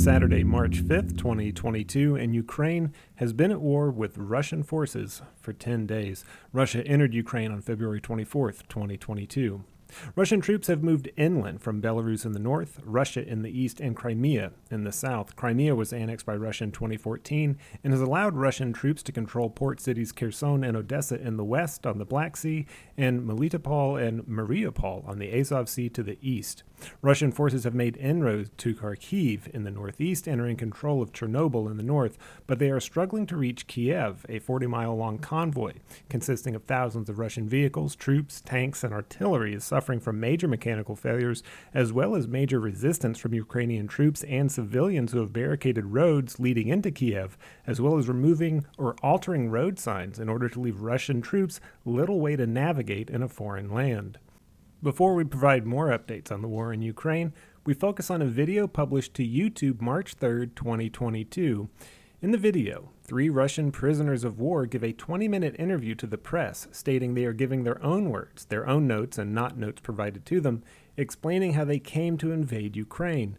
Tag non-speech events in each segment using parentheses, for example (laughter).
Saturday, March 5th, 2022, and Ukraine has been at war with Russian forces for 10 days. Russia entered Ukraine on February 24th, 2022. Russian troops have moved inland from Belarus in the north, Russia in the east, and Crimea in the south. Crimea was annexed by Russia in 2014 and has allowed Russian troops to control port cities Kherson and Odessa in the west on the Black Sea and Melitopol and Mariupol on the Azov Sea to the east. Russian forces have made inroads to Kharkiv in the northeast and are in control of Chernobyl in the north, but they are struggling to reach Kiev, a 40 mile long convoy consisting of thousands of Russian vehicles, troops, tanks, and artillery is suffering from major mechanical failures as well as major resistance from Ukrainian troops and civilians who have barricaded roads leading into Kiev, as well as removing or altering road signs in order to leave Russian troops little way to navigate in a foreign land. Before we provide more updates on the war in Ukraine, we focus on a video published to YouTube March 3, 2022. In the video, three Russian prisoners of war give a 20 minute interview to the press, stating they are giving their own words, their own notes, and not notes provided to them, explaining how they came to invade Ukraine.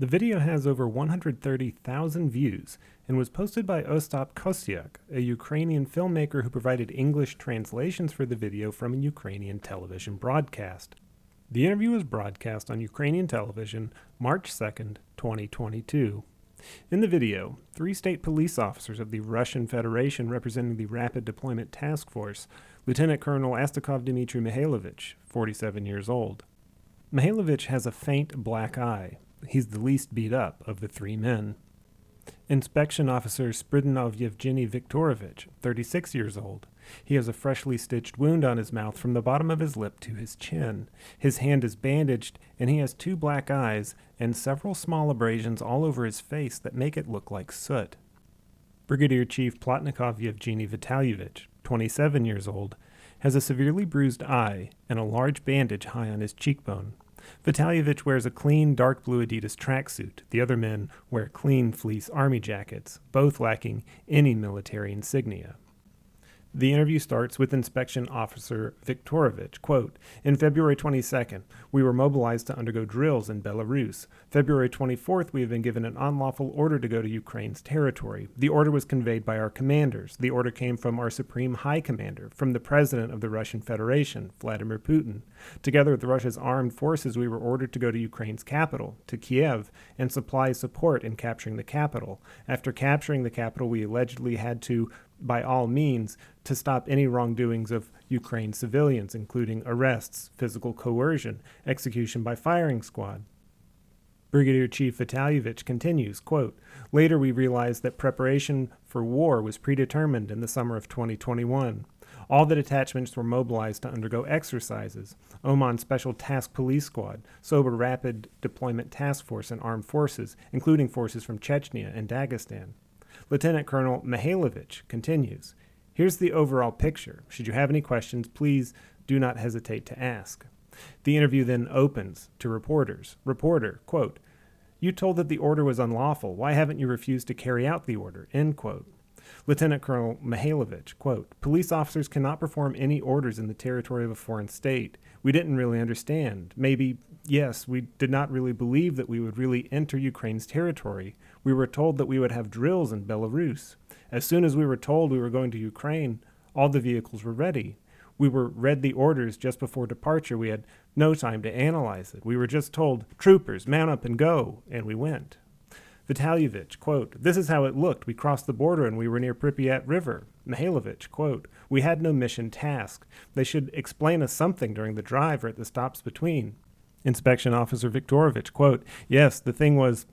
The video has over 130,000 views and was posted by Ostap Kostyak, a Ukrainian filmmaker who provided English translations for the video from a Ukrainian television broadcast. The interview was broadcast on Ukrainian television March 2, 2022. In the video, three state police officers of the Russian Federation representing the Rapid Deployment Task Force, Lieutenant Colonel Astakov Dmitry Mihailovich, 47 years old. Mihailovich has a faint black eye, He's the least beat up of the three men. Inspection Officer Spridonov Yevgeny Viktorovich, 36 years old. He has a freshly stitched wound on his mouth from the bottom of his lip to his chin. His hand is bandaged, and he has two black eyes and several small abrasions all over his face that make it look like soot. Brigadier Chief Plotnikov Yevgeny Vitalyevich, 27 years old, has a severely bruised eye and a large bandage high on his cheekbone. Vitalyevich wears a clean dark blue Adidas tracksuit. The other men wear clean fleece army jackets, both lacking any military insignia. The interview starts with Inspection Officer Viktorovich. Quote, In February 22nd, we were mobilized to undergo drills in Belarus. February 24th, we have been given an unlawful order to go to Ukraine's territory. The order was conveyed by our commanders. The order came from our Supreme High Commander, from the President of the Russian Federation, Vladimir Putin. Together with Russia's armed forces, we were ordered to go to Ukraine's capital, to Kiev, and supply support in capturing the capital. After capturing the capital, we allegedly had to by all means to stop any wrongdoings of Ukraine civilians, including arrests, physical coercion, execution by firing squad. Brigadier Chief Vitalyevich continues, quote, Later we realized that preparation for war was predetermined in the summer of 2021. All the detachments were mobilized to undergo exercises. OMON Special Task Police Squad, SOBR Rapid Deployment Task Force, and armed forces, including forces from Chechnya and Dagestan. Lieutenant Colonel Mihailovich continues Here's the overall picture. Should you have any questions, please do not hesitate to ask. The interview then opens to reporters. Reporter, quote, You told that the order was unlawful. Why haven't you refused to carry out the order? End quote. Lieutenant Colonel Mihailovich, quote, Police officers cannot perform any orders in the territory of a foreign state. We didn't really understand. Maybe, yes, we did not really believe that we would really enter Ukraine's territory. We were told that we would have drills in Belarus. As soon as we were told we were going to Ukraine, all the vehicles were ready. We were read the orders just before departure. We had no time to analyze it. We were just told, troopers, mount up and go, and we went. Vitalyevich, quote, This is how it looked. We crossed the border and we were near Pripyat River. Mihailovich, quote, We had no mission task. They should explain us something during the drive or at the stops between. Inspection Officer Viktorovich, quote, Yes, the thing was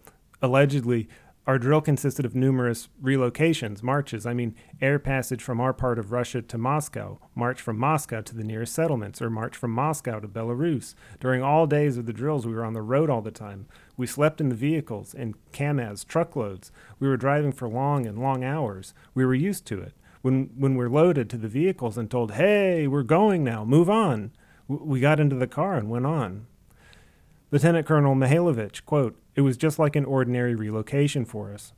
allegedly our drill consisted of numerous relocations, marches, I mean, air passage from our part of Russia to Moscow, march from Moscow to the nearest settlements, or march from Moscow to Belarus. During all days of the drills, we were on the road all the time. We slept in the vehicles, in KAMAZ, truckloads. We were driving for long and long hours. We were used to it. When, when we're loaded to the vehicles and told, hey, we're going now, move on, we got into the car and went on. Lieutenant Colonel Mihailovich, quote, it was just like an ordinary relocation for us.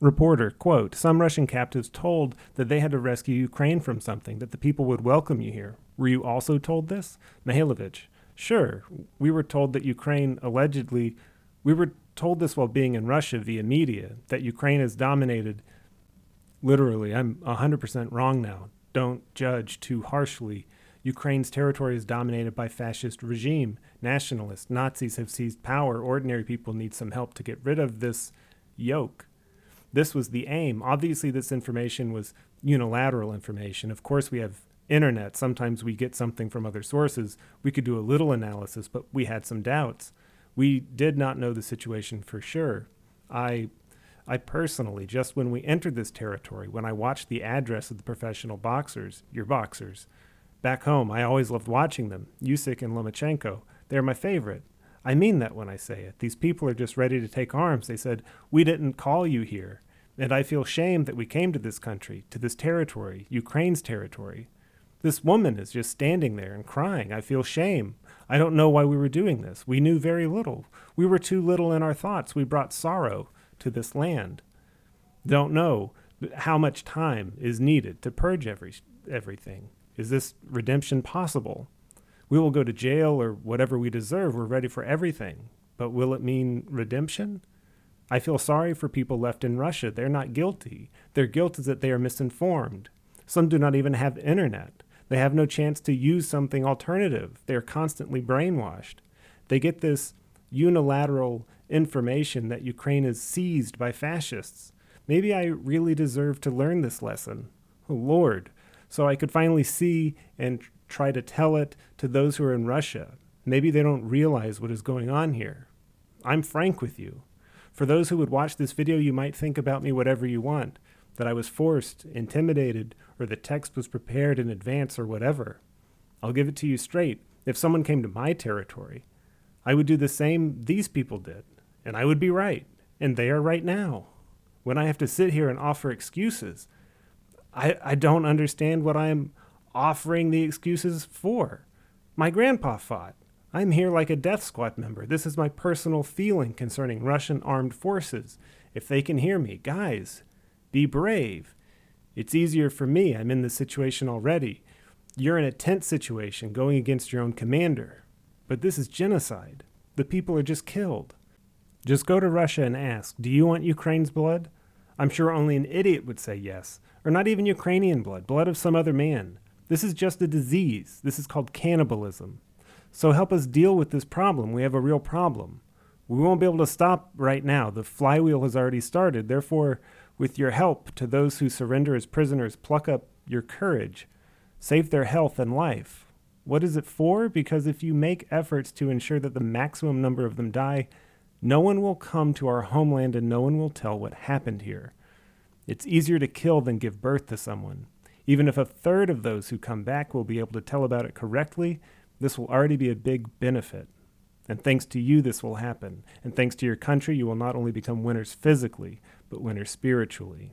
Reporter, quote, Some Russian captives told that they had to rescue Ukraine from something, that the people would welcome you here. Were you also told this? Mihailovich, sure. We were told that Ukraine allegedly We were told this while being in Russia via media that Ukraine is dominated. Literally, I'm 100% wrong now. Don't judge too harshly. Ukraine's territory is dominated by fascist regime. Nationalists, Nazis have seized power. Ordinary people need some help to get rid of this yoke. This was the aim. Obviously, this information was unilateral information. Of course, we have internet. Sometimes we get something from other sources. We could do a little analysis, but we had some doubts. We did not know the situation for sure. I I personally, just when we entered this territory, when I watched the address of the professional boxers, your boxers, back home, I always loved watching them. Usyk and Lomachenko, they're my favorite. I mean that when I say it. These people are just ready to take arms. They said, We didn't call you here. And I feel shame that we came to this country, to this territory, Ukraine's territory. This woman is just standing there and crying. I feel shame. I don't know why we were doing this. We knew very little. We were too little in our thoughts. We brought sorrow to this land. Don't know how much time is needed to purge every, everything. Is this redemption possible? We will go to jail or whatever we deserve. We're ready for everything. But will it mean redemption? I feel sorry for people left in Russia. They're not guilty. Their guilt is that they are misinformed. Some do not even have internet. They have no chance to use something alternative. They are constantly brainwashed. They get this unilateral information that Ukraine is seized by fascists. Maybe I really deserve to learn this lesson. Oh, Lord. So I could finally see and try to tell it to those who are in Russia. Maybe they don't realize what is going on here. I'm frank with you. For those who would watch this video, you might think about me whatever you want that I was forced, intimidated, or the text was prepared in advance or whatever. I'll give it to you straight. If someone came to my territory, I would do the same these people did, and I would be right, and they are right now. When I have to sit here and offer excuses, I, I don't understand what I'm offering the excuses for. My grandpa fought. I'm here like a death squad member. This is my personal feeling concerning Russian armed forces. If they can hear me, guys, be brave. It's easier for me. I'm in this situation already. You're in a tense situation going against your own commander. But this is genocide. The people are just killed. Just go to Russia and ask, do you want Ukraine's blood? I'm sure only an idiot would say yes. Or not even Ukrainian blood, blood of some other man. This is just a disease. This is called cannibalism. So help us deal with this problem. We have a real problem. We won't be able to stop right now. The flywheel has already started. Therefore, with your help to those who surrender as prisoners, pluck up your courage, save their health and life. What is it for? Because if you make efforts to ensure that the maximum number of them die, no one will come to our homeland and no one will tell what happened here. It's easier to kill than give birth to someone. Even if a third of those who come back will be able to tell about it correctly, this will already be a big benefit. And thanks to you, this will happen. And thanks to your country, you will not only become winners physically, but winners spiritually.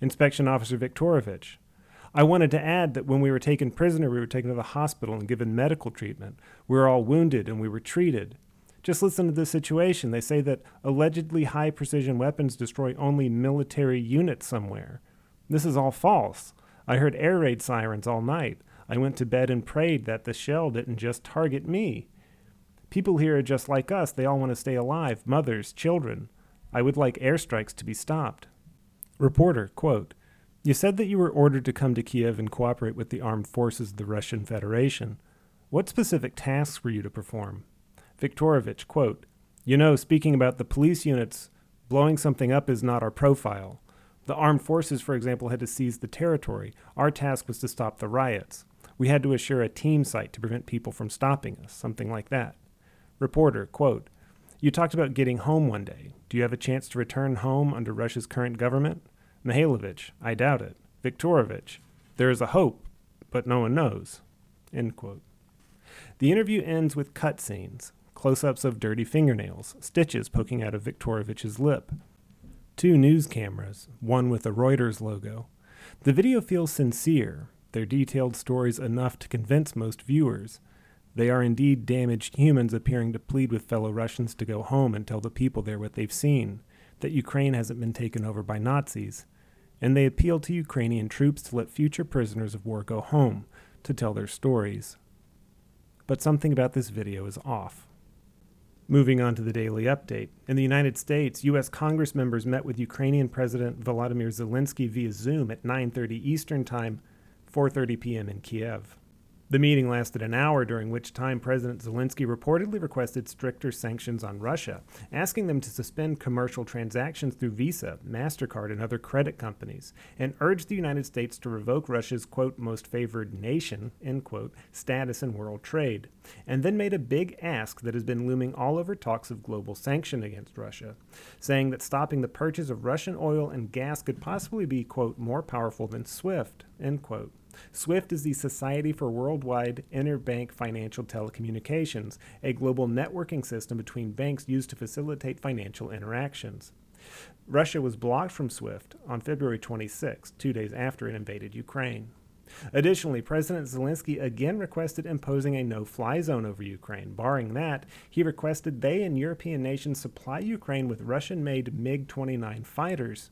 Inspection Officer Viktorovich. I wanted to add that when we were taken prisoner, we were taken to the hospital and given medical treatment. We were all wounded and we were treated. Just listen to the situation. They say that allegedly high precision weapons destroy only military units somewhere. This is all false. I heard air raid sirens all night. I went to bed and prayed that the shell didn't just target me. People here are just like us. They all want to stay alive mothers, children. I would like airstrikes to be stopped. Reporter, quote, You said that you were ordered to come to Kiev and cooperate with the armed forces of the Russian Federation. What specific tasks were you to perform? Viktorovich, quote, You know, speaking about the police units, blowing something up is not our profile. The armed forces, for example, had to seize the territory. Our task was to stop the riots. We had to assure a team site to prevent people from stopping us, something like that. Reporter, quote, you talked about getting home one day. Do you have a chance to return home under Russia's current government? Mihailovich, I doubt it. Viktorovich, there is a hope, but no one knows. End quote. The interview ends with cutscenes, close ups of dirty fingernails, stitches poking out of Viktorovich's lip. Two news cameras, one with a Reuters logo. The video feels sincere, their detailed stories enough to convince most viewers. They are indeed damaged humans appearing to plead with fellow Russians to go home and tell the people there what they've seen that Ukraine hasn't been taken over by Nazis. And they appeal to Ukrainian troops to let future prisoners of war go home to tell their stories. But something about this video is off. Moving on to the daily update. In the United States, U.S. Congress members met with Ukrainian President Volodymyr Zelensky via Zoom at 9:30 Eastern Time, 4:30 p.m. in Kiev. The meeting lasted an hour, during which time President Zelensky reportedly requested stricter sanctions on Russia, asking them to suspend commercial transactions through Visa, MasterCard, and other credit companies, and urged the United States to revoke Russia's, quote, most favored nation, end quote, status in world trade, and then made a big ask that has been looming all over talks of global sanction against Russia, saying that stopping the purchase of Russian oil and gas could possibly be, quote, more powerful than SWIFT, end quote. SWIFT is the Society for Worldwide Interbank Financial Telecommunications, a global networking system between banks used to facilitate financial interactions. Russia was blocked from SWIFT on February 26, two days after it invaded Ukraine. Additionally, President Zelensky again requested imposing a no fly zone over Ukraine. Barring that, he requested they and European nations supply Ukraine with Russian made MiG 29 fighters.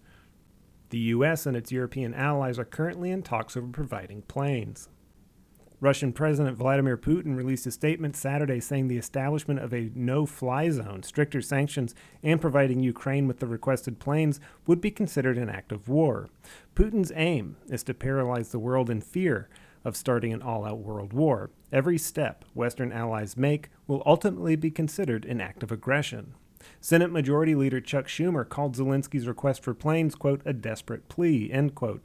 The U.S. and its European allies are currently in talks over providing planes. Russian President Vladimir Putin released a statement Saturday saying the establishment of a no fly zone, stricter sanctions, and providing Ukraine with the requested planes would be considered an act of war. Putin's aim is to paralyze the world in fear of starting an all out world war. Every step Western allies make will ultimately be considered an act of aggression. Senate Majority Leader Chuck Schumer called Zelensky's request for planes, quote, a desperate plea, end quote,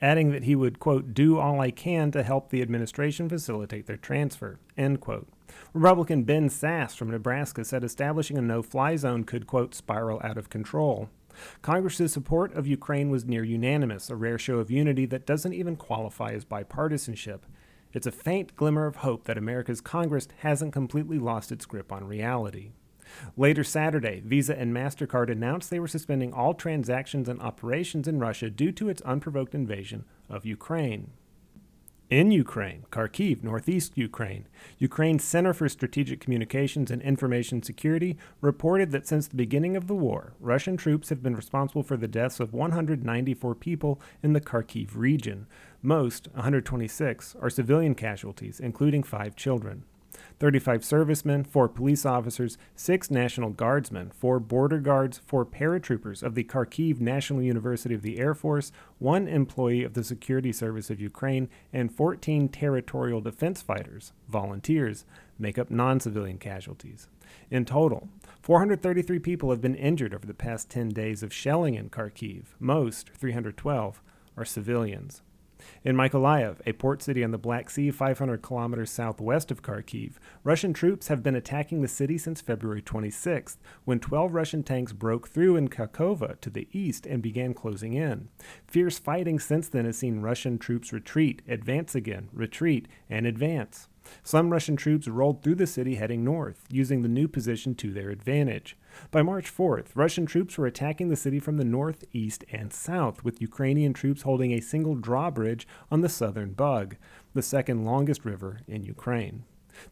adding that he would, quote, do all I can to help the administration facilitate their transfer, end quote. Republican Ben Sasse from Nebraska said establishing a no fly zone could, quote, spiral out of control. Congress's support of Ukraine was near unanimous, a rare show of unity that doesn't even qualify as bipartisanship. It's a faint glimmer of hope that America's Congress hasn't completely lost its grip on reality. Later Saturday, Visa and MasterCard announced they were suspending all transactions and operations in Russia due to its unprovoked invasion of Ukraine. In Ukraine, Kharkiv, northeast Ukraine, Ukraine's Center for Strategic Communications and Information Security reported that since the beginning of the war, Russian troops have been responsible for the deaths of 194 people in the Kharkiv region. Most, 126, are civilian casualties, including five children. 35 servicemen, 4 police officers, 6 National Guardsmen, 4 border guards, 4 paratroopers of the Kharkiv National University of the Air Force, 1 employee of the Security Service of Ukraine, and 14 territorial defense fighters, volunteers, make up non civilian casualties. In total, 433 people have been injured over the past 10 days of shelling in Kharkiv. Most, 312, are civilians. In Mykolaiv, a port city on the Black Sea 500 kilometers southwest of Kharkiv, Russian troops have been attacking the city since February 26th, when 12 Russian tanks broke through in Kakhovka to the east and began closing in. Fierce fighting since then has seen Russian troops retreat, advance again, retreat, and advance. Some Russian troops rolled through the city heading north, using the new position to their advantage. By March 4th, Russian troops were attacking the city from the north, east, and south, with Ukrainian troops holding a single drawbridge on the southern Bug, the second longest river in Ukraine.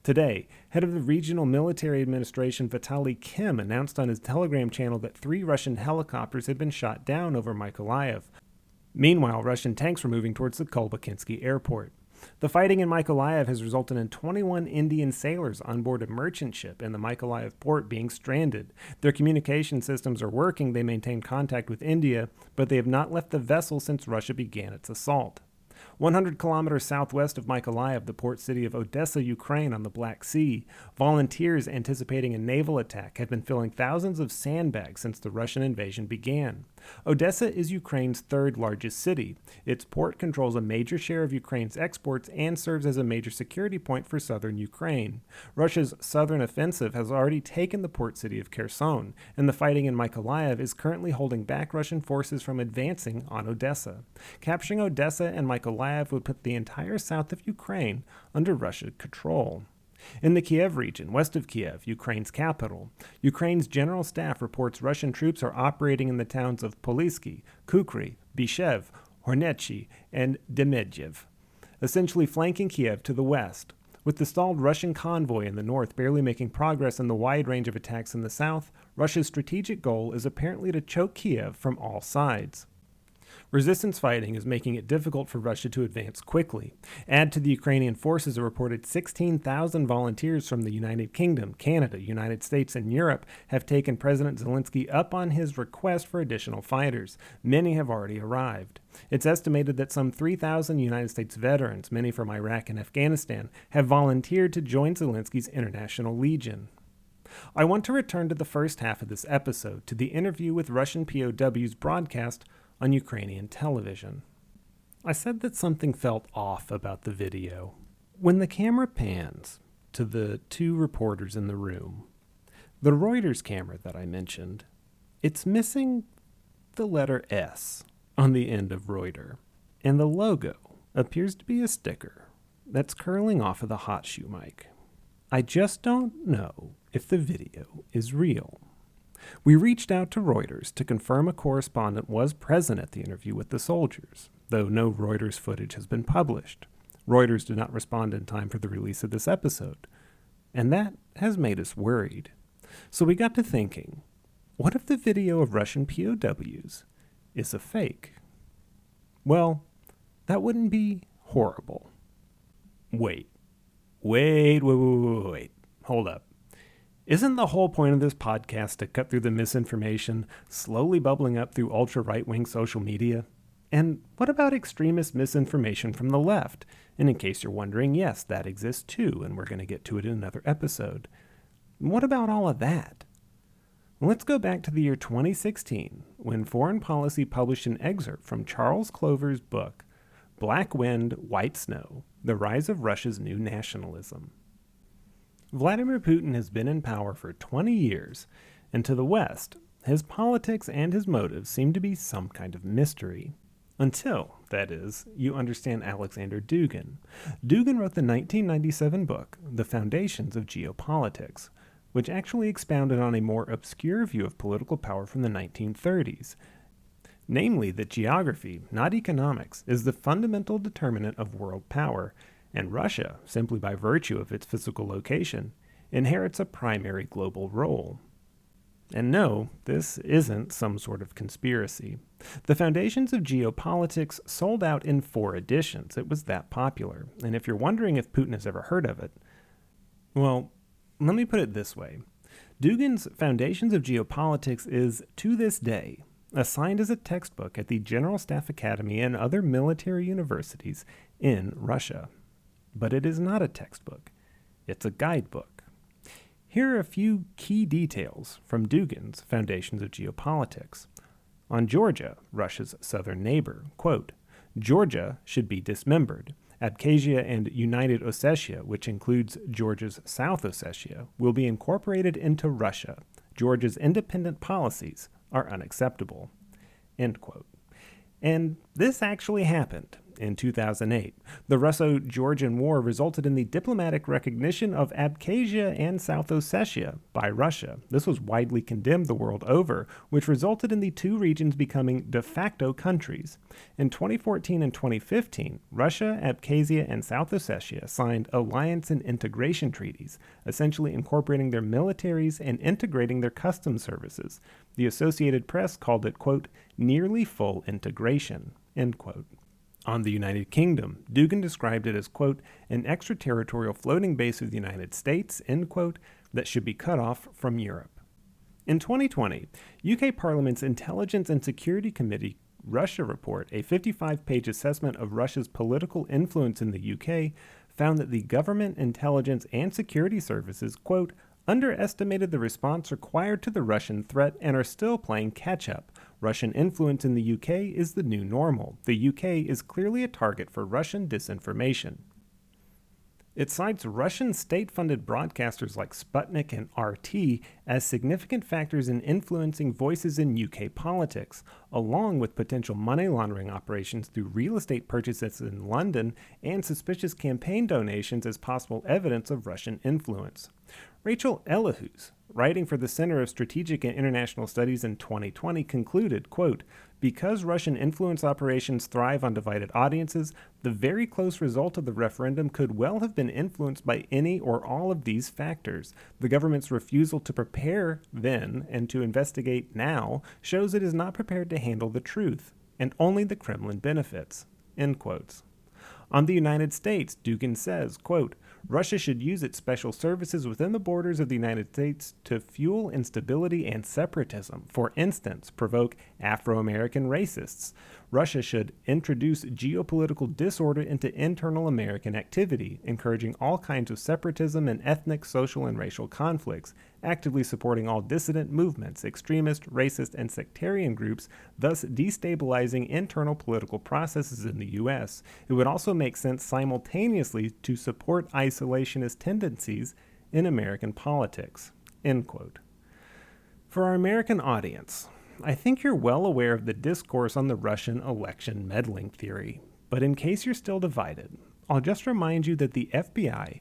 Today, head of the regional military administration Vitaly Kim announced on his Telegram channel that three Russian helicopters had been shot down over Mykolaiv. Meanwhile, Russian tanks were moving towards the Kolbakinsky airport. The fighting in Mykolaiv has resulted in 21 Indian sailors on board a merchant ship in the Mykolaiv port being stranded. Their communication systems are working, they maintain contact with India, but they have not left the vessel since Russia began its assault. 100 kilometers southwest of Mykolaiv, the port city of Odessa, Ukraine, on the Black Sea, volunteers anticipating a naval attack have been filling thousands of sandbags since the Russian invasion began. Odessa is Ukraine's third largest city. Its port controls a major share of Ukraine's exports and serves as a major security point for southern Ukraine. Russia's southern offensive has already taken the port city of Kherson, and the fighting in Mykolaiv is currently holding back Russian forces from advancing on Odessa. Capturing Odessa and Mykolaiv would put the entire south of Ukraine under Russian control. In the Kiev region, west of Kiev, Ukraine's capital, Ukraine's general staff reports Russian troops are operating in the towns of Politsky, Kukry, Bishev, Hornechi, and Demedjev, essentially flanking Kiev to the west. With the stalled Russian convoy in the north barely making progress in the wide range of attacks in the south, Russia's strategic goal is apparently to choke Kiev from all sides. Resistance fighting is making it difficult for Russia to advance quickly. Add to the Ukrainian forces a reported 16,000 volunteers from the United Kingdom, Canada, United States, and Europe have taken President Zelensky up on his request for additional fighters. Many have already arrived. It's estimated that some 3,000 United States veterans, many from Iraq and Afghanistan, have volunteered to join Zelensky's International Legion. I want to return to the first half of this episode, to the interview with Russian POWs broadcast on Ukrainian television. I said that something felt off about the video. When the camera pans to the two reporters in the room, the Reuters camera that I mentioned, it's missing the letter S on the end of Reuter, and the logo appears to be a sticker that's curling off of the hot shoe mic. I just don't know if the video is real. We reached out to Reuters to confirm a correspondent was present at the interview with the soldiers, though no Reuters footage has been published. Reuters did not respond in time for the release of this episode, and that has made us worried. So we got to thinking what if the video of Russian POWs is a fake? Well, that wouldn't be horrible. Wait, wait, wait, wait, wait. Hold up. Isn't the whole point of this podcast to cut through the misinformation slowly bubbling up through ultra right wing social media? And what about extremist misinformation from the left? And in case you're wondering, yes, that exists too, and we're going to get to it in another episode. What about all of that? Let's go back to the year 2016, when Foreign Policy published an excerpt from Charles Clover's book, Black Wind, White Snow The Rise of Russia's New Nationalism. Vladimir Putin has been in power for 20 years, and to the West, his politics and his motives seem to be some kind of mystery. Until, that is, you understand Alexander Dugin. Dugin wrote the 1997 book, The Foundations of Geopolitics, which actually expounded on a more obscure view of political power from the 1930s. Namely, that geography, not economics, is the fundamental determinant of world power, and Russia, simply by virtue of its physical location, inherits a primary global role. And no, this isn't some sort of conspiracy. The Foundations of Geopolitics sold out in four editions. It was that popular. And if you're wondering if Putin has ever heard of it, well, let me put it this way Dugin's Foundations of Geopolitics is, to this day, assigned as a textbook at the General Staff Academy and other military universities in Russia but it is not a textbook. It's a guidebook. Here are a few key details from Dugin's Foundations of Geopolitics. On Georgia, Russia's southern neighbor, quote, Georgia should be dismembered. Abkhazia and United Ossetia, which includes Georgia's South Ossetia, will be incorporated into Russia. Georgia's independent policies are unacceptable. End quote. And this actually happened in 2008. The Russo Georgian War resulted in the diplomatic recognition of Abkhazia and South Ossetia by Russia. This was widely condemned the world over, which resulted in the two regions becoming de facto countries. In 2014 and 2015, Russia, Abkhazia, and South Ossetia signed alliance and integration treaties, essentially incorporating their militaries and integrating their customs services. The Associated Press called it, quote, nearly full integration, end quote. On the United Kingdom, Dugin described it as, quote, an extraterritorial floating base of the United States, end quote, that should be cut off from Europe. In 2020, UK Parliament's Intelligence and Security Committee Russia report, a 55 page assessment of Russia's political influence in the UK, found that the government, intelligence, and security services, quote, underestimated the response required to the Russian threat and are still playing catch up. Russian influence in the UK is the new normal. The UK is clearly a target for Russian disinformation. It cites Russian state funded broadcasters like Sputnik and RT as significant factors in influencing voices in UK politics, along with potential money laundering operations through real estate purchases in London and suspicious campaign donations as possible evidence of Russian influence. Rachel Ellehuus, writing for the Center of Strategic and International Studies in 2020, concluded, quote, because Russian influence operations thrive on divided audiences, the very close result of the referendum could well have been influenced by any or all of these factors. The government's refusal to prepare then and to investigate now shows it is not prepared to handle the truth. and only the Kremlin benefits. End quotes. On the United States, Dugin says, quote, Russia should use its special services within the borders of the United States to fuel instability and separatism. For instance, provoke Afro American racists. Russia should introduce geopolitical disorder into internal American activity, encouraging all kinds of separatism and ethnic, social, and racial conflicts, actively supporting all dissident movements, extremist, racist, and sectarian groups, thus destabilizing internal political processes in the U.S. It would also make sense simultaneously to support isolationist tendencies in American politics. End quote. For our American audience, I think you're well aware of the discourse on the Russian election meddling theory, but in case you're still divided, I'll just remind you that the FBI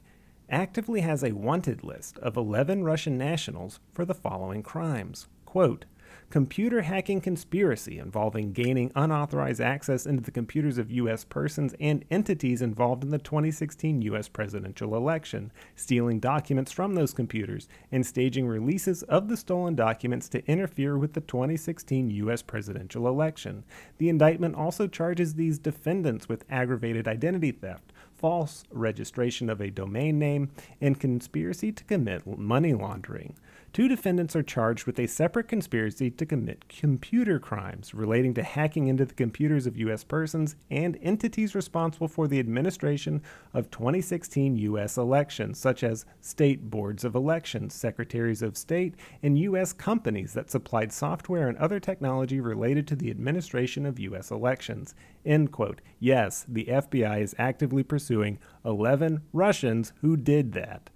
actively has a wanted list of 11 Russian nationals for the following crimes. Quote, computer hacking conspiracy involving gaining unauthorized access into the computers of U.S. persons and entities involved in the 2016 U.S. presidential election, stealing documents from those computers, and staging releases of the stolen documents to interfere with the 2016 U.S. presidential election. The indictment also charges these defendants with aggravated identity theft, false registration of a domain name, and conspiracy to commit money laundering. Two defendants are charged with a separate conspiracy to commit computer crimes relating to hacking into the computers of U.S. persons and entities responsible for the administration of 2016 U.S. elections, such as state boards of elections, secretaries of state, and U.S. companies that supplied software and other technology related to the administration of U.S. elections. End quote. Yes, the FBI is actively pursuing 11 Russians who did that.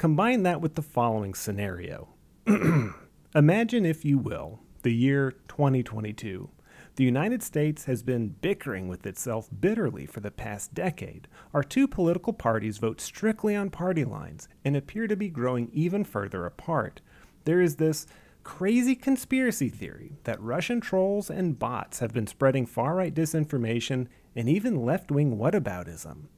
Combine that with the following scenario. (clears throat) Imagine, if you will, the year 2022. The United States has been bickering with itself bitterly for the past decade. Our two political parties vote strictly on party lines and appear to be growing even further apart. There is this crazy conspiracy theory that Russian trolls and bots have been spreading far right disinformation and even left wing whataboutism.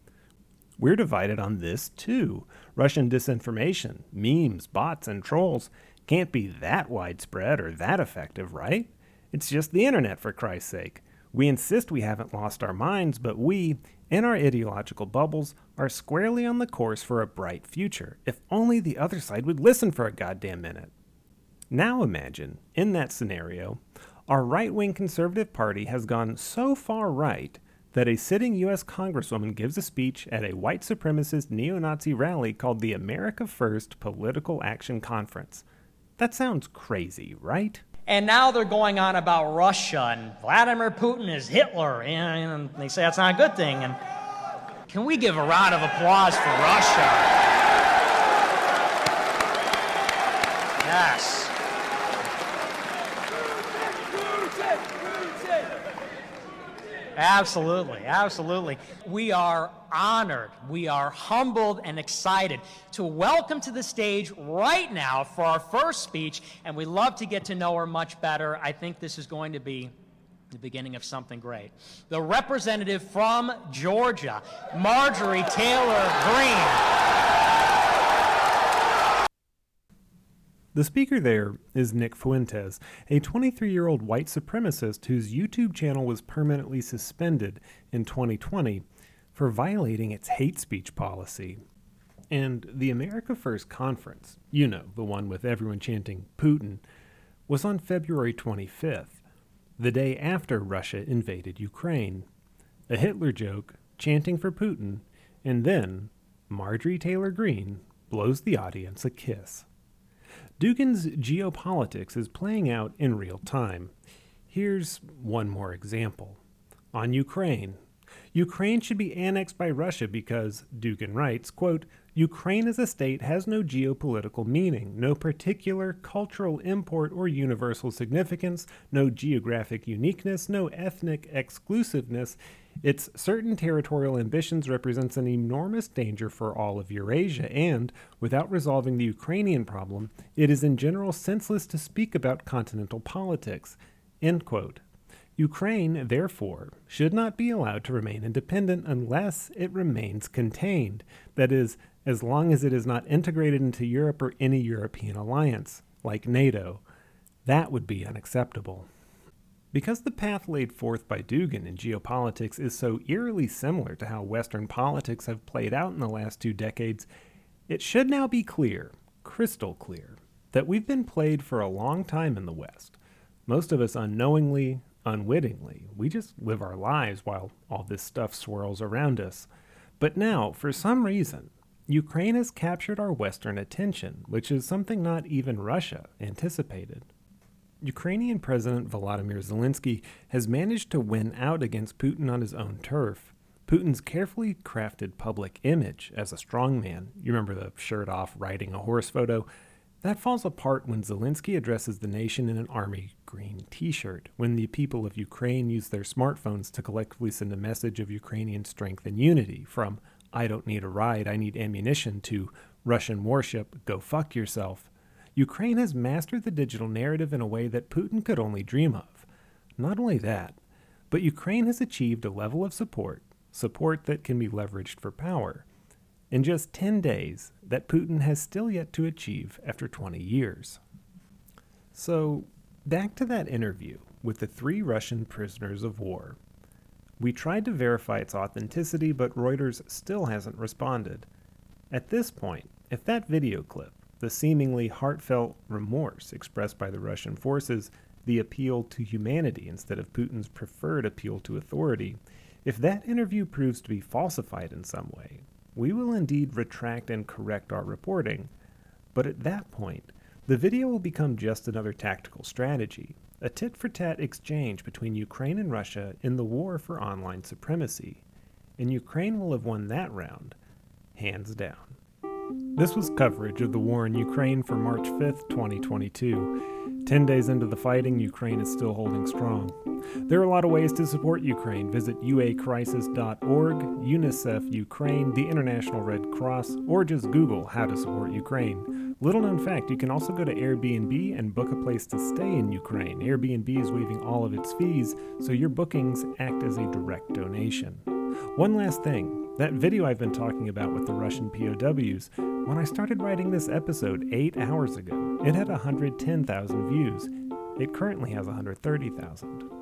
We're divided on this too. Russian disinformation, memes, bots, and trolls can't be that widespread or that effective, right? It's just the internet, for Christ's sake. We insist we haven't lost our minds, but we, in our ideological bubbles, are squarely on the course for a bright future, if only the other side would listen for a goddamn minute. Now imagine, in that scenario, our right wing conservative party has gone so far right that a sitting U.S. Congresswoman gives a speech at a white supremacist neo Nazi rally called the America First Political Action Conference. That sounds crazy, right? And now they're going on about Russia and Vladimir Putin is Hitler, and they say that's not a good thing. And can we give a round of applause for Russia? Yes. Absolutely, absolutely. We are honored, we are humbled and excited to welcome to the stage right now for our first speech, and we love to get to know her much better. I think this is going to be the beginning of something great. The representative from Georgia, Marjorie Taylor Greene. The speaker there is Nick Fuentes, a 23 year old white supremacist whose YouTube channel was permanently suspended in 2020 for violating its hate speech policy. And the America First conference, you know, the one with everyone chanting Putin, was on February 25th, the day after Russia invaded Ukraine. A Hitler joke, chanting for Putin, and then Marjorie Taylor Greene blows the audience a kiss. Dugin's geopolitics is playing out in real time. Here's one more example. On Ukraine, Ukraine should be annexed by Russia because, Dugin writes, quote, Ukraine as a state has no geopolitical meaning, no particular cultural import or universal significance, no geographic uniqueness, no ethnic exclusiveness. Its certain territorial ambitions represents an enormous danger for all of Eurasia, and, without resolving the Ukrainian problem, it is in general senseless to speak about continental politics. Ukraine, therefore, should not be allowed to remain independent unless it remains contained, that is, as long as it is not integrated into Europe or any European alliance, like NATO. That would be unacceptable. Because the path laid forth by Dugin in geopolitics is so eerily similar to how Western politics have played out in the last two decades, it should now be clear, crystal clear, that we've been played for a long time in the West. Most of us unknowingly, unwittingly. We just live our lives while all this stuff swirls around us. But now, for some reason, Ukraine has captured our Western attention, which is something not even Russia anticipated. Ukrainian President Volodymyr Zelensky has managed to win out against Putin on his own turf. Putin's carefully crafted public image as a strongman, you remember the shirt off riding a horse photo, that falls apart when Zelensky addresses the nation in an army green t shirt, when the people of Ukraine use their smartphones to collectively send a message of Ukrainian strength and unity from, I don't need a ride, I need ammunition, to Russian warship, go fuck yourself. Ukraine has mastered the digital narrative in a way that Putin could only dream of. Not only that, but Ukraine has achieved a level of support, support that can be leveraged for power, in just 10 days that Putin has still yet to achieve after 20 years. So, back to that interview with the three Russian prisoners of war. We tried to verify its authenticity, but Reuters still hasn't responded. At this point, if that video clip the seemingly heartfelt remorse expressed by the Russian forces, the appeal to humanity instead of Putin's preferred appeal to authority, if that interview proves to be falsified in some way, we will indeed retract and correct our reporting. But at that point, the video will become just another tactical strategy, a tit for tat exchange between Ukraine and Russia in the war for online supremacy. And Ukraine will have won that round, hands down. This was coverage of the war in Ukraine for March 5th, 2022. Ten days into the fighting, Ukraine is still holding strong. There are a lot of ways to support Ukraine. Visit uacrisis.org, UNICEF Ukraine, the International Red Cross, or just Google how to support Ukraine. Little known fact, you can also go to Airbnb and book a place to stay in Ukraine. Airbnb is waiving all of its fees, so your bookings act as a direct donation. One last thing that video I've been talking about with the Russian POWs, when I started writing this episode eight hours ago, it had 110,000 views. It currently has 130,000.